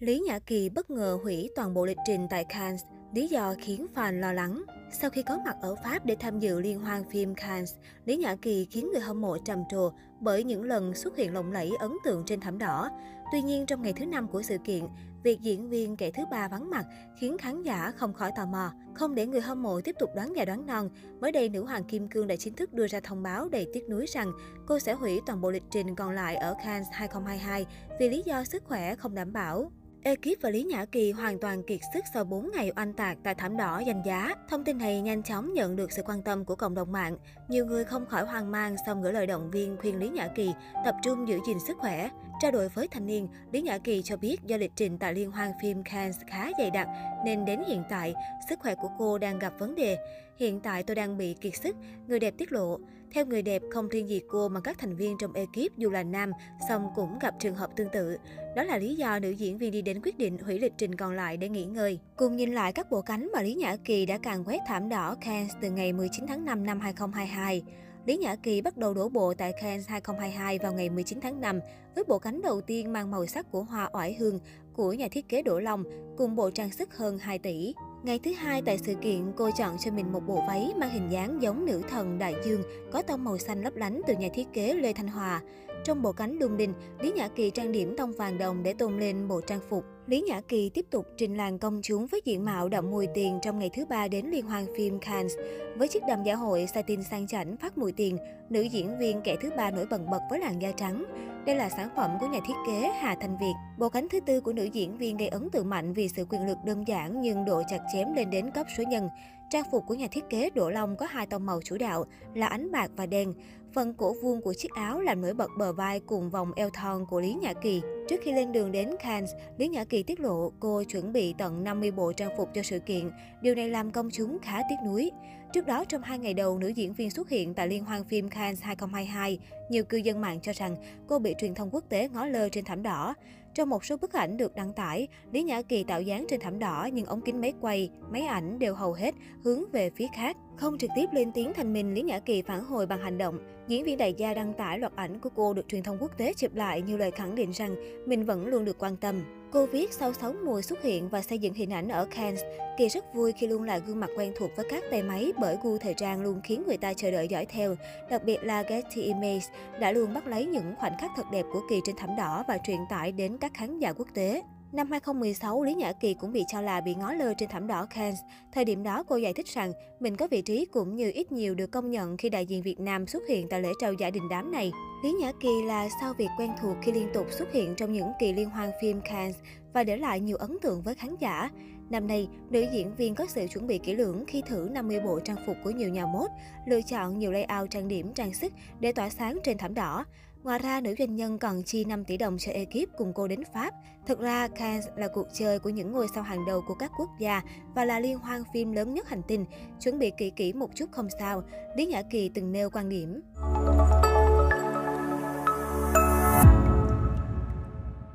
Lý Nhã Kỳ bất ngờ hủy toàn bộ lịch trình tại Cannes, lý do khiến fan lo lắng. Sau khi có mặt ở Pháp để tham dự liên hoan phim Cannes, Lý Nhã Kỳ khiến người hâm mộ trầm trồ bởi những lần xuất hiện lộng lẫy ấn tượng trên thảm đỏ. Tuy nhiên, trong ngày thứ năm của sự kiện, việc diễn viên kẻ thứ ba vắng mặt khiến khán giả không khỏi tò mò. Không để người hâm mộ tiếp tục đoán già đoán non, mới đây nữ hoàng Kim Cương đã chính thức đưa ra thông báo đầy tiếc nuối rằng cô sẽ hủy toàn bộ lịch trình còn lại ở Cannes 2022 vì lý do sức khỏe không đảm bảo. Ekip và Lý Nhã Kỳ hoàn toàn kiệt sức sau 4 ngày oanh tạc tại thảm đỏ danh giá. Thông tin này nhanh chóng nhận được sự quan tâm của cộng đồng mạng. Nhiều người không khỏi hoang mang xong gửi lời động viên khuyên Lý Nhã Kỳ tập trung giữ gìn sức khỏe. Trao đổi với thanh niên, Lý Nhã Kỳ cho biết do lịch trình tại liên hoan phim Cannes khá dày đặc nên đến hiện tại, sức khỏe của cô đang gặp vấn đề. Hiện tại tôi đang bị kiệt sức, người đẹp tiết lộ. Theo người đẹp, không riêng gì cô mà các thành viên trong ekip dù là nam, song cũng gặp trường hợp tương tự. Đó là lý do nữ diễn viên đi đến quyết định hủy lịch trình còn lại để nghỉ ngơi. Cùng nhìn lại các bộ cánh mà Lý Nhã Kỳ đã càng quét thảm đỏ Cannes từ ngày 19 tháng 5 năm 2022. Lý Nhã Kỳ bắt đầu đổ bộ tại Cannes 2022 vào ngày 19 tháng 5 với bộ cánh đầu tiên mang màu sắc của hoa oải hương của nhà thiết kế Đỗ Long cùng bộ trang sức hơn 2 tỷ. Ngày thứ hai tại sự kiện, cô chọn cho mình một bộ váy mang hình dáng giống nữ thần đại dương, có tông màu xanh lấp lánh từ nhà thiết kế Lê Thanh Hòa. Trong bộ cánh lung linh, Lý Nhã Kỳ trang điểm tông vàng đồng để tôn lên bộ trang phục. Lý Nhã Kỳ tiếp tục trình làng công chúng với diện mạo đậm mùi tiền trong ngày thứ ba đến liên hoan phim Cannes. Với chiếc đầm dạ hội satin sang chảnh phát mùi tiền, nữ diễn viên kẻ thứ ba nổi bật bật với làn da trắng. Đây là sản phẩm của nhà thiết kế Hà Thanh Việt. Bộ cánh thứ tư của nữ diễn viên gây ấn tượng mạnh vì sự quyền lực đơn giản nhưng độ chặt chém lên đến cấp số nhân. Trang phục của nhà thiết kế Đỗ Long có hai tông màu chủ đạo là ánh bạc và đen. Phần cổ vuông của chiếc áo làm nổi bật bờ vai cùng vòng eo thon của Lý Nhã Kỳ. Trước khi lên đường đến Cannes, Lý Nhã Kỳ tiết lộ cô chuẩn bị tận 50 bộ trang phục cho sự kiện. Điều này làm công chúng khá tiếc nuối. Trước đó, trong hai ngày đầu, nữ diễn viên xuất hiện tại Liên hoan phim Cannes 2022, nhiều cư dân mạng cho rằng cô bị truyền thông quốc tế ngó lơ trên thảm đỏ. Trong một số bức ảnh được đăng tải, Lý Nhã Kỳ tạo dáng trên thảm đỏ nhưng ống kính máy quay, máy ảnh đều hầu hết hướng về phía khác. Không trực tiếp lên tiếng thành mình, Lý Nhã Kỳ phản hồi bằng hành động. Diễn viên đại gia đăng tải loạt ảnh của cô được truyền thông quốc tế chụp lại như lời khẳng định rằng mình vẫn luôn được quan tâm. Cô viết sau 6 mùa xuất hiện và xây dựng hình ảnh ở Cannes, Kỳ rất vui khi luôn là gương mặt quen thuộc với các tay máy bởi gu thời trang luôn khiến người ta chờ đợi dõi theo. Đặc biệt là Getty Images đã luôn bắt lấy những khoảnh khắc thật đẹp của Kỳ trên thảm đỏ và truyền tải đến các khán giả quốc tế. Năm 2016, Lý Nhã Kỳ cũng bị cho là bị ngó lơ trên thảm đỏ Cannes. Thời điểm đó, cô giải thích rằng mình có vị trí cũng như ít nhiều được công nhận khi đại diện Việt Nam xuất hiện tại lễ trao giải đình đám này. Lý Nhã Kỳ là sau việc quen thuộc khi liên tục xuất hiện trong những kỳ liên hoan phim Cannes và để lại nhiều ấn tượng với khán giả. Năm nay, nữ diễn viên có sự chuẩn bị kỹ lưỡng khi thử 50 bộ trang phục của nhiều nhà mốt, lựa chọn nhiều layout trang điểm trang sức để tỏa sáng trên thảm đỏ. Ngoài ra, nữ doanh nhân còn chi 5 tỷ đồng cho ekip cùng cô đến Pháp. Thực ra, Cannes là cuộc chơi của những ngôi sao hàng đầu của các quốc gia và là liên hoan phim lớn nhất hành tinh. Chuẩn bị kỹ kỹ một chút không sao, Lý Nhã Kỳ từng nêu quan điểm.